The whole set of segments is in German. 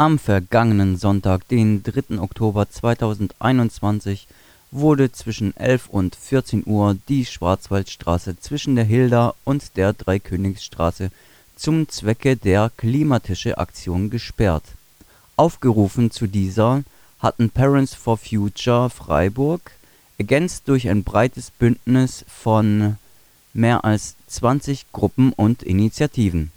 Am vergangenen Sonntag, den 3. Oktober 2021, wurde zwischen 11 und 14 Uhr die Schwarzwaldstraße zwischen der Hilda und der Dreikönigsstraße zum Zwecke der Klimatische-Aktion gesperrt. Aufgerufen zu dieser hatten Parents for Future Freiburg, ergänzt durch ein breites Bündnis von mehr als 20 Gruppen und Initiativen.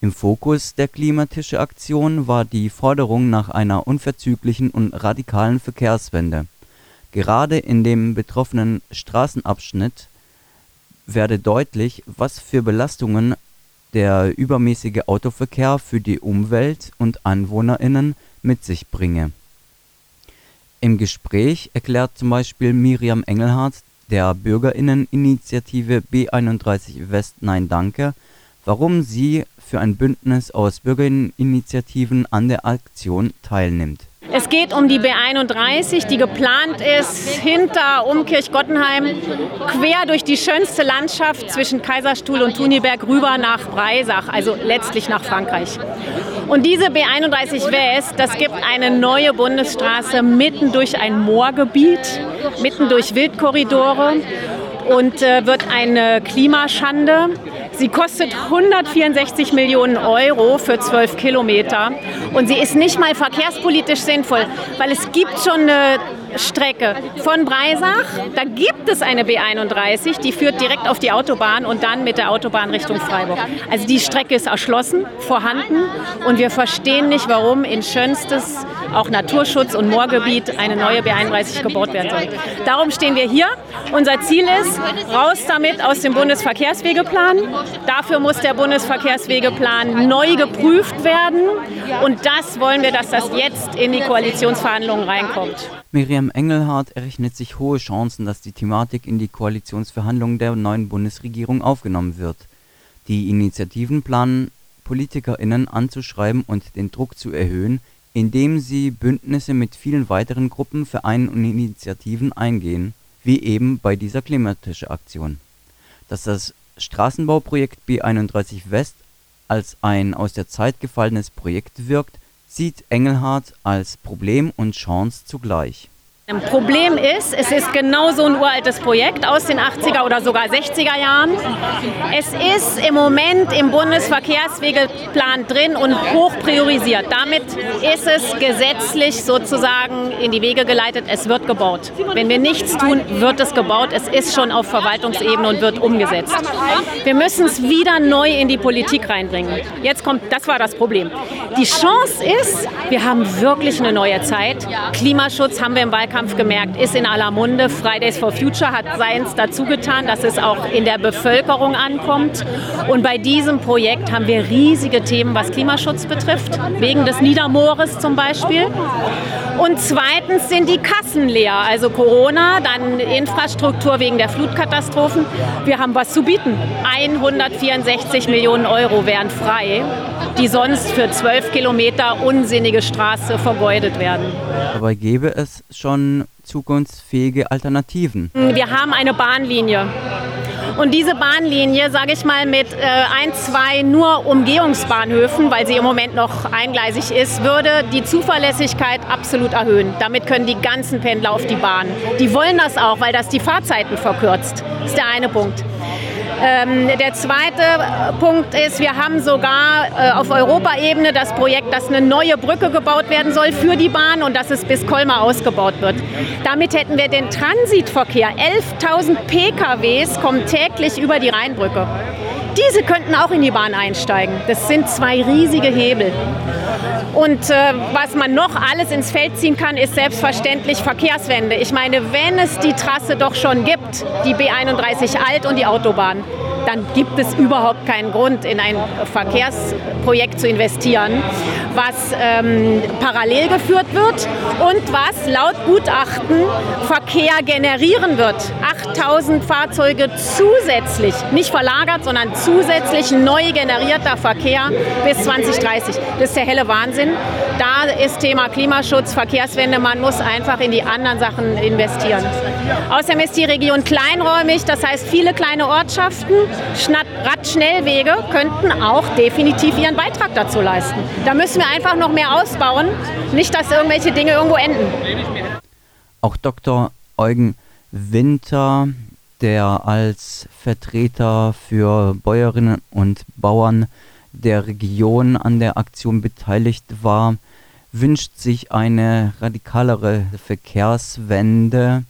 Im Fokus der Klimatische-Aktion war die Forderung nach einer unverzüglichen und radikalen Verkehrswende Gerade in dem betroffenen Straßenabschnitt werde deutlich, was für Belastungen der übermäßige Autoverkehr für die Umwelt und AnwohnerInnen mit sich bringe. Im Gespräch erklärt zum Beispiel Miriam Engelhardt der BürgerInnen-Initiative B31 West Nein Danke, warum sie für ein Bündnis aus Bürgerinitiativen an der Aktion teilnimmt es geht um die B31, die geplant ist hinter Umkirch-Gottenheim, quer durch die schönste Landschaft zwischen Kaiserstuhl und Tuniberg rüber nach Breisach, also letztlich nach Frankreich. Und diese B31 West, das gibt eine neue Bundesstraße mitten durch ein Moorgebiet, mitten durch Wildkorridore und äh, wird eine Klimaschande. Sie kostet 164 Millionen Euro für 12 Kilometer. Und sie ist nicht mal verkehrspolitisch sinnvoll, weil es gibt schon eine Strecke von Breisach. Da gibt es eine B31, die führt direkt auf die Autobahn und dann mit der Autobahn Richtung Freiburg. Also die Strecke ist erschlossen, vorhanden und wir verstehen nicht, warum in schönstes auch Naturschutz und Moorgebiet eine neue B31 gebaut werden soll. Darum stehen wir hier. Unser Ziel ist, raus damit aus dem Bundesverkehrswegeplan. Dafür muss der Bundesverkehrswegeplan neu geprüft werden. Und das wollen wir, dass das jetzt in die Koalitionsverhandlungen reinkommt. Miriam Engelhardt errechnet sich hohe Chancen, dass die Thematik in die Koalitionsverhandlungen der neuen Bundesregierung aufgenommen wird. Die Initiativen planen, PolitikerInnen anzuschreiben und den Druck zu erhöhen, indem sie Bündnisse mit vielen weiteren Gruppen, Vereinen und Initiativen eingehen, wie eben bei dieser Klimatische-Aktion. Dass das Straßenbauprojekt B31 West als ein aus der Zeit gefallenes Projekt wirkt sieht Engelhardt als Problem und Chance zugleich Problem ist, es ist genauso ein uraltes Projekt aus den 80er oder sogar 60er Jahren. Es ist im Moment im Bundesverkehrswegeplan drin und hoch priorisiert. Damit ist es gesetzlich sozusagen in die Wege geleitet. Es wird gebaut. Wenn wir nichts tun, wird es gebaut. Es ist schon auf Verwaltungsebene und wird umgesetzt. Wir müssen es wieder neu in die Politik reinbringen. Jetzt kommt, das war das Problem. Die Chance ist, wir haben wirklich eine neue Zeit. Klimaschutz haben wir im Wahlkampf Wahlkampf gemerkt, ist in aller Munde. Fridays for Future hat seins dazu getan, dass es auch in der Bevölkerung ankommt. Und bei diesem Projekt haben wir riesige Themen, was Klimaschutz betrifft, wegen des Niedermoores zum Beispiel. Und zweitens sind die Kassen leer, also Corona, dann Infrastruktur wegen der Flutkatastrophen. Wir haben was zu bieten. 164 Millionen Euro wären frei, die sonst für 12 Kilometer unsinnige Straße vergeudet werden. Dabei gäbe es schon zukunftsfähige Alternativen. Wir haben eine Bahnlinie. Und diese Bahnlinie, sage ich mal, mit äh, ein, zwei nur Umgehungsbahnhöfen, weil sie im Moment noch eingleisig ist, würde die Zuverlässigkeit absolut erhöhen. Damit können die ganzen Pendler auf die Bahn. Die wollen das auch, weil das die Fahrzeiten verkürzt. Das ist der eine Punkt. Ähm, der zweite Punkt ist, wir haben sogar äh, auf Europaebene das Projekt, dass eine neue Brücke gebaut werden soll für die Bahn und dass es bis Colmar ausgebaut wird. Damit hätten wir den Transitverkehr. 11.000 PKWs kommen täglich über die Rheinbrücke. Diese könnten auch in die Bahn einsteigen. Das sind zwei riesige Hebel. Und äh, was man noch alles ins Feld ziehen kann, ist selbstverständlich Verkehrswende. Ich meine, wenn es die Trasse doch schon gibt, die B31 Alt und die Autobahn, dann gibt es überhaupt keinen Grund, in ein Verkehrsprojekt zu investieren, was ähm, parallel geführt wird und was laut Gutachten Verkehr generieren wird. 8000 Fahrzeuge zusätzlich, nicht verlagert, sondern zusätzlich neu generierter Verkehr bis 2030. Das ist der helle Wahnsinn. Da ist Thema Klimaschutz, Verkehrswende, man muss einfach in die anderen Sachen investieren. Außerdem ist die Region kleinräumig, das heißt viele kleine Ortschaften, Radschnellwege könnten auch definitiv ihren Beitrag dazu leisten. Da müssen wir einfach noch mehr ausbauen, nicht dass irgendwelche Dinge irgendwo enden. Auch Dr. Eugen Winter, der als Vertreter für Bäuerinnen und Bauern der Region an der Aktion beteiligt war, wünscht sich eine radikalere Verkehrswende.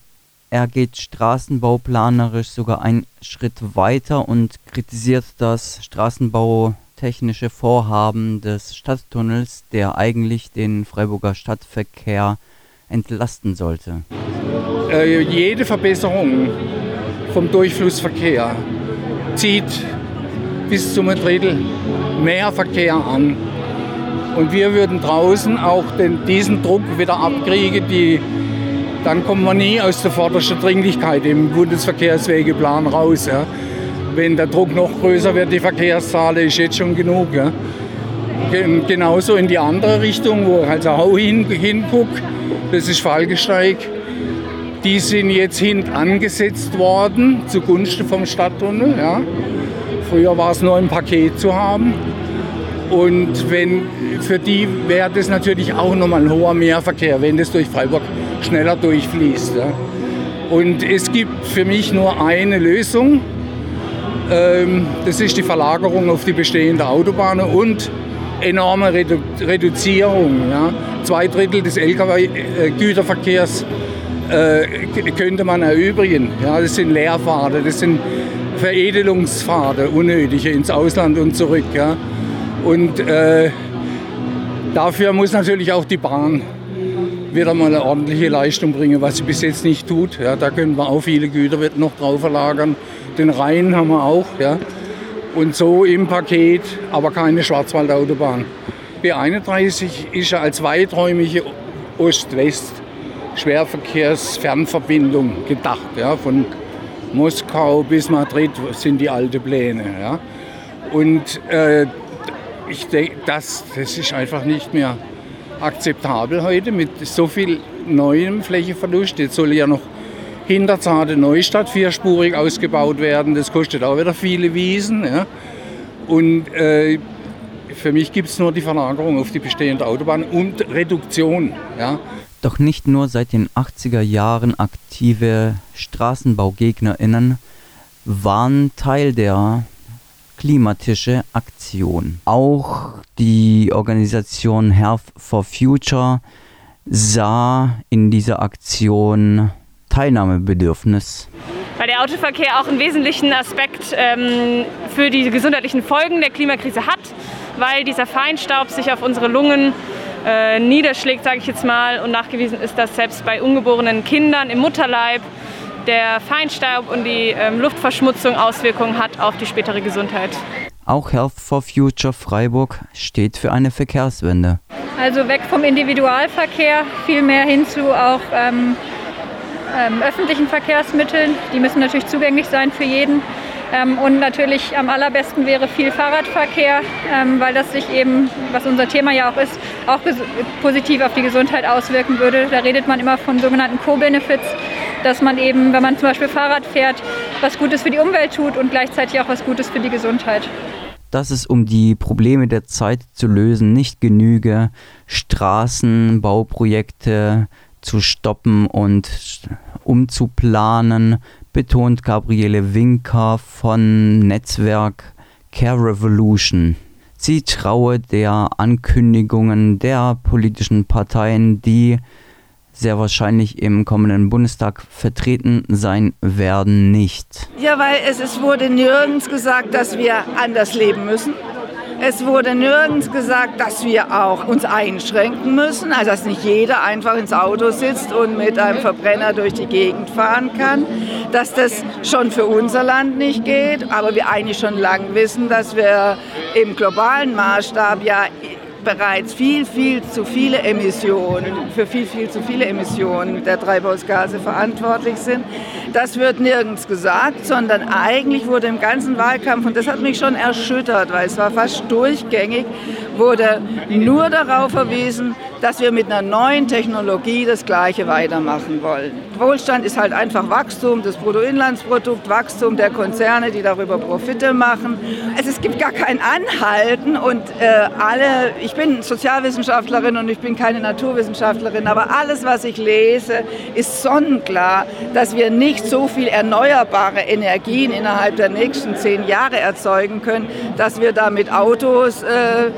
Er geht straßenbauplanerisch sogar einen Schritt weiter und kritisiert das straßenbautechnische Vorhaben des Stadttunnels, der eigentlich den Freiburger Stadtverkehr entlasten sollte. Äh, jede Verbesserung vom Durchflussverkehr zieht bis zum Drittel mehr Verkehr an. Und wir würden draußen auch den, diesen Druck wieder abkriegen, die, dann kommen wir nie aus der vordersten Dringlichkeit im Bundesverkehrswegeplan raus. Ja. Wenn der Druck noch größer wird, die Verkehrszahl ist jetzt schon genug. Ja. Genauso in die andere Richtung, wo also auch hin, hinguckt, das ist Fallgesteig. Die sind jetzt hinten angesetzt worden zugunsten vom Stadttunnel. Ja. Früher war es nur ein Paket zu haben. Und wenn, für die wäre das natürlich auch nochmal ein hoher Mehrverkehr, wenn das durch Freiburg schneller durchfließt. Ja. Und es gibt für mich nur eine Lösung. Ähm, das ist die Verlagerung auf die bestehende Autobahn und enorme Redu Reduzierung. Ja. Zwei Drittel des Lkw-Güterverkehrs äh, könnte man erübrigen. Ja, das sind Leerfahrten, das sind Veredelungspfade, unnötige ins Ausland und zurück. Ja. Und äh, dafür muss natürlich auch die Bahn wieder mal eine ordentliche Leistung bringen, was sie bis jetzt nicht tut. Ja, da können wir auch viele Güter noch drauf verlagern. Den Rhein haben wir auch. Ja. Und so im Paket, aber keine Schwarzwaldautobahn. B31 ist ja als weiträumige Ost-West-Schwerverkehrsfernverbindung gedacht. Ja. Von Moskau bis Madrid sind die alten Pläne. Ja. Und äh, ich denke, das, das ist einfach nicht mehr akzeptabel heute mit so viel neuem Flächeverlust. Jetzt soll ja noch Hinterzarte Neustadt vierspurig ausgebaut werden. Das kostet auch wieder viele Wiesen. Ja. Und äh, für mich gibt es nur die Verlagerung auf die bestehende Autobahn und Reduktion. Ja. Doch nicht nur seit den 80er Jahren aktive StraßenbaugegnerInnen waren Teil der klimatische Aktion. Auch die Organisation Health for Future sah in dieser Aktion Teilnahmebedürfnis. Weil der Autoverkehr auch einen wesentlichen Aspekt ähm, für die gesundheitlichen Folgen der Klimakrise hat, weil dieser Feinstaub sich auf unsere Lungen äh, niederschlägt, sage ich jetzt mal, und nachgewiesen ist, dass selbst bei ungeborenen Kindern im Mutterleib der Feinstaub und die ähm, Luftverschmutzung Auswirkungen hat auf die spätere Gesundheit. Auch Health for Future Freiburg steht für eine Verkehrswende. Also weg vom Individualverkehr, vielmehr hin zu auch ähm, ähm, öffentlichen Verkehrsmitteln. Die müssen natürlich zugänglich sein für jeden. Ähm, und natürlich am allerbesten wäre viel Fahrradverkehr, ähm, weil das sich eben, was unser Thema ja auch ist, auch positiv auf die Gesundheit auswirken würde. Da redet man immer von sogenannten Co-Benefits, dass man eben, wenn man zum Beispiel Fahrrad fährt, was Gutes für die Umwelt tut und gleichzeitig auch was Gutes für die Gesundheit. Dass es um die Probleme der Zeit zu lösen nicht genüge, Straßenbauprojekte zu stoppen und umzuplanen, betont Gabriele Winker von Netzwerk Care Revolution. Sie traue der Ankündigungen der politischen Parteien, die sehr wahrscheinlich im kommenden Bundestag vertreten sein werden, nicht. Ja, weil es, es wurde nirgends gesagt, dass wir anders leben müssen. Es wurde nirgends gesagt, dass wir auch uns einschränken müssen, also dass nicht jeder einfach ins Auto sitzt und mit einem Verbrenner durch die Gegend fahren kann, dass das schon für unser Land nicht geht, aber wir eigentlich schon lange wissen, dass wir im globalen Maßstab ja bereits viel, viel zu viele Emissionen, für viel, viel zu viele Emissionen der Treibhausgase verantwortlich sind. Das wird nirgends gesagt, sondern eigentlich wurde im ganzen Wahlkampf, und das hat mich schon erschüttert, weil es war fast durchgängig, wurde nur darauf verwiesen, dass wir mit einer neuen Technologie das Gleiche weitermachen wollen. Wohlstand ist halt einfach Wachstum, das Bruttoinlandsprodukt, Wachstum der Konzerne, die darüber Profite machen. Also es gibt gar kein Anhalten und äh, alle, ich bin Sozialwissenschaftlerin und ich bin keine Naturwissenschaftlerin, aber alles, was ich lese, ist sonnenklar, dass wir nicht so viel erneuerbare Energien innerhalb der nächsten zehn Jahre erzeugen können, dass wir damit Autos äh,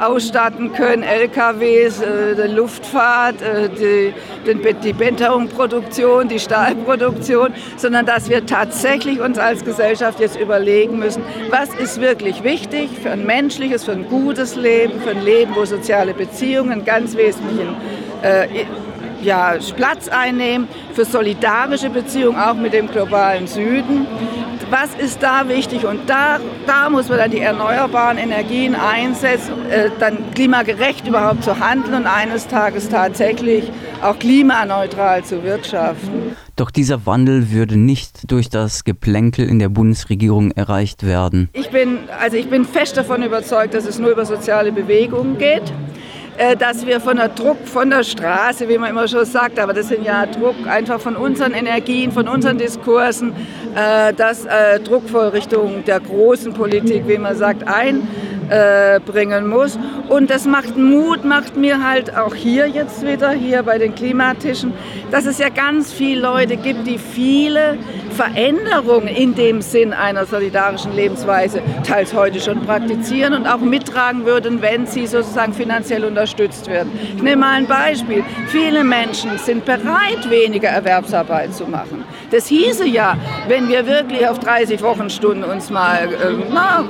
ausstatten können, LKWs, äh, die Luftfahrt, äh, die, die Benterungproduktion, die Stahlproduktion, sondern dass wir tatsächlich uns als Gesellschaft jetzt überlegen müssen, was ist wirklich wichtig für ein menschliches, für ein gutes Leben, für ein Leben, wo soziale Beziehungen ganz wesentlichen äh, ja, Platz einnehmen, für solidarische Beziehungen auch mit dem globalen Süden was ist da wichtig? Und da, da muss man dann die erneuerbaren Energien einsetzen, äh, dann klimagerecht überhaupt zu handeln und eines Tages tatsächlich auch klimaneutral zu wirtschaften. Doch dieser Wandel würde nicht durch das Geplänkel in der Bundesregierung erreicht werden. Ich bin, also ich bin fest davon überzeugt, dass es nur über soziale Bewegungen geht. Äh, dass wir von der Druck von der Straße, wie man immer schon sagt, aber das sind ja Druck einfach von unseren Energien, von unseren Diskursen, äh, dass äh, Druck vor Richtung der großen Politik, wie man sagt, einbringen muss. Und das macht Mut, macht mir halt auch hier jetzt wieder, hier bei den Klimatischen, dass es ja ganz viele Leute gibt, die viele Veränderungen in dem Sinn einer solidarischen Lebensweise teils heute schon praktizieren und auch mittragen würden, wenn sie sozusagen finanziell unterstützt werden. Ich nehme mal ein Beispiel. Viele Menschen sind bereit, weniger Erwerbsarbeit zu machen. Das hieße ja, wenn wir wirklich auf 30 Wochenstunden uns mal äh, na,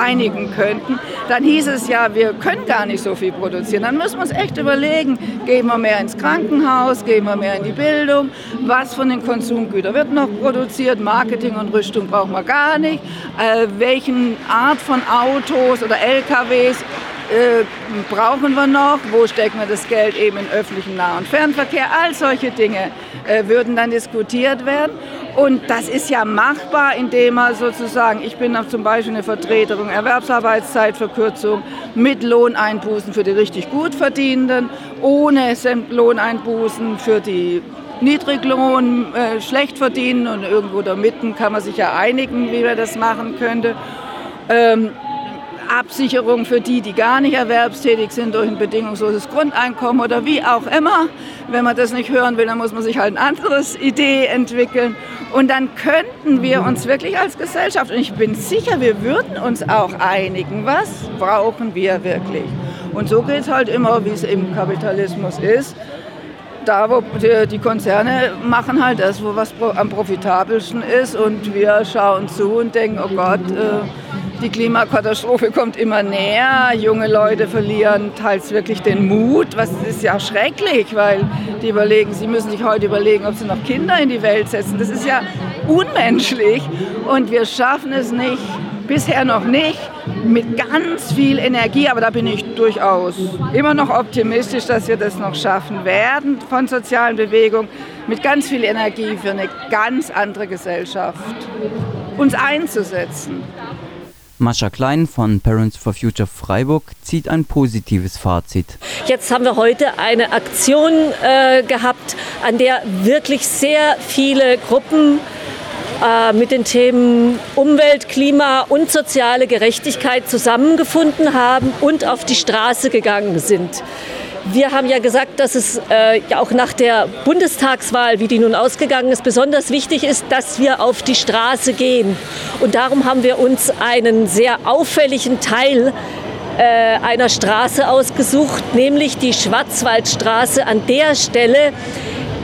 einigen könnten, dann hieß es ja, wir können gar nicht so viel produzieren. Dann müssen wir uns echt überlegen, gehen wir mehr ins Krankenhaus, gehen wir mehr in die Bildung, was von den Konsumgütern wird noch produziert, Marketing und Rüstung brauchen wir gar nicht, äh, welchen Art von Autos oder LKWs äh, brauchen wir noch, wo stecken wir das Geld eben in öffentlichen Nah- und Fernverkehr, all solche Dinge äh, würden dann diskutiert werden. Und das ist ja machbar, indem man sozusagen, ich bin zum Beispiel eine Vertreterin Erwerbsarbeitszeitverkürzung mit Lohneinbußen für die richtig gut verdienenden, ohne Lohneinbußen für die Niedriglohn, äh, schlecht verdienen und irgendwo da mitten kann man sich ja einigen, wie man das machen könnte. Ähm, Absicherung für die, die gar nicht erwerbstätig sind durch ein bedingungsloses Grundeinkommen oder wie auch immer. Wenn man das nicht hören will, dann muss man sich halt eine andere Idee entwickeln. Und dann könnten wir uns wirklich als Gesellschaft, und ich bin sicher, wir würden uns auch einigen, was brauchen wir wirklich. Und so geht es halt immer, wie es im Kapitalismus ist da, wo die Konzerne machen halt das, wo was am profitabelsten ist und wir schauen zu und denken, oh Gott, äh, die Klimakatastrophe kommt immer näher. Junge Leute verlieren teils wirklich den Mut. Was ist ja schrecklich, weil die überlegen, sie müssen sich heute überlegen, ob sie noch Kinder in die Welt setzen. Das ist ja unmenschlich. Und wir schaffen es nicht, bisher noch nicht, mit ganz viel Energie. Aber da bin ich durchaus immer noch optimistisch, dass wir das noch schaffen werden von sozialen Bewegungen, mit ganz viel Energie für eine ganz andere Gesellschaft uns einzusetzen. Mascha Klein von Parents for Future Freiburg zieht ein positives Fazit. Jetzt haben wir heute eine Aktion äh, gehabt, an der wirklich sehr viele Gruppen äh, mit den Themen Umwelt, Klima und soziale Gerechtigkeit zusammengefunden haben und auf die Straße gegangen sind. Wir haben ja gesagt, dass es äh, ja auch nach der Bundestagswahl, wie die nun ausgegangen ist, besonders wichtig ist, dass wir auf die Straße gehen. Und darum haben wir uns einen sehr auffälligen Teil äh, einer Straße ausgesucht, nämlich die Schwarzwaldstraße an der Stelle,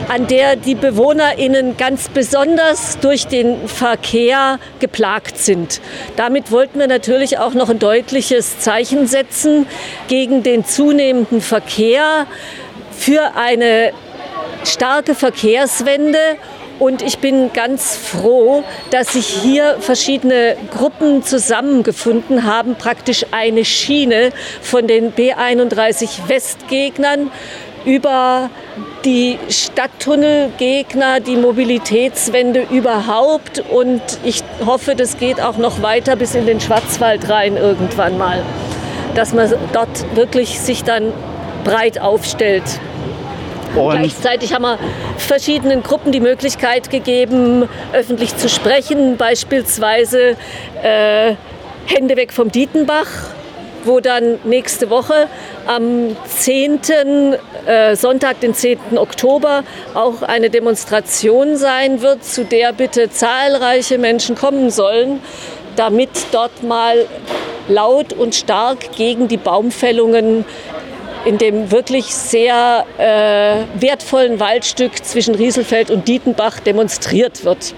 an der die BewohnerInnen ganz besonders durch den Verkehr geplagt sind. Damit wollten wir natürlich auch noch ein deutliches Zeichen setzen gegen den zunehmenden Verkehr für eine starke Verkehrswende und ich bin ganz froh, dass sich hier verschiedene Gruppen zusammengefunden haben, praktisch eine Schiene von den B31 Westgegnern über die Stadttunnelgegner, die Mobilitätswende überhaupt. Und ich hoffe, das geht auch noch weiter bis in den Schwarzwald rein irgendwann mal. Dass man dort wirklich sich dann breit aufstellt. Und Gleichzeitig haben wir verschiedenen Gruppen die Möglichkeit gegeben, öffentlich zu sprechen, beispielsweise äh, Hände weg vom Dietenbach, wo dann nächste Woche am 10. Äh, Sonntag, den 10. Oktober, auch eine Demonstration sein wird, zu der bitte zahlreiche Menschen kommen sollen, damit dort mal laut und stark gegen die Baumfällungen in dem wirklich sehr äh, wertvollen Waldstück zwischen Rieselfeld und Dietenbach demonstriert wird.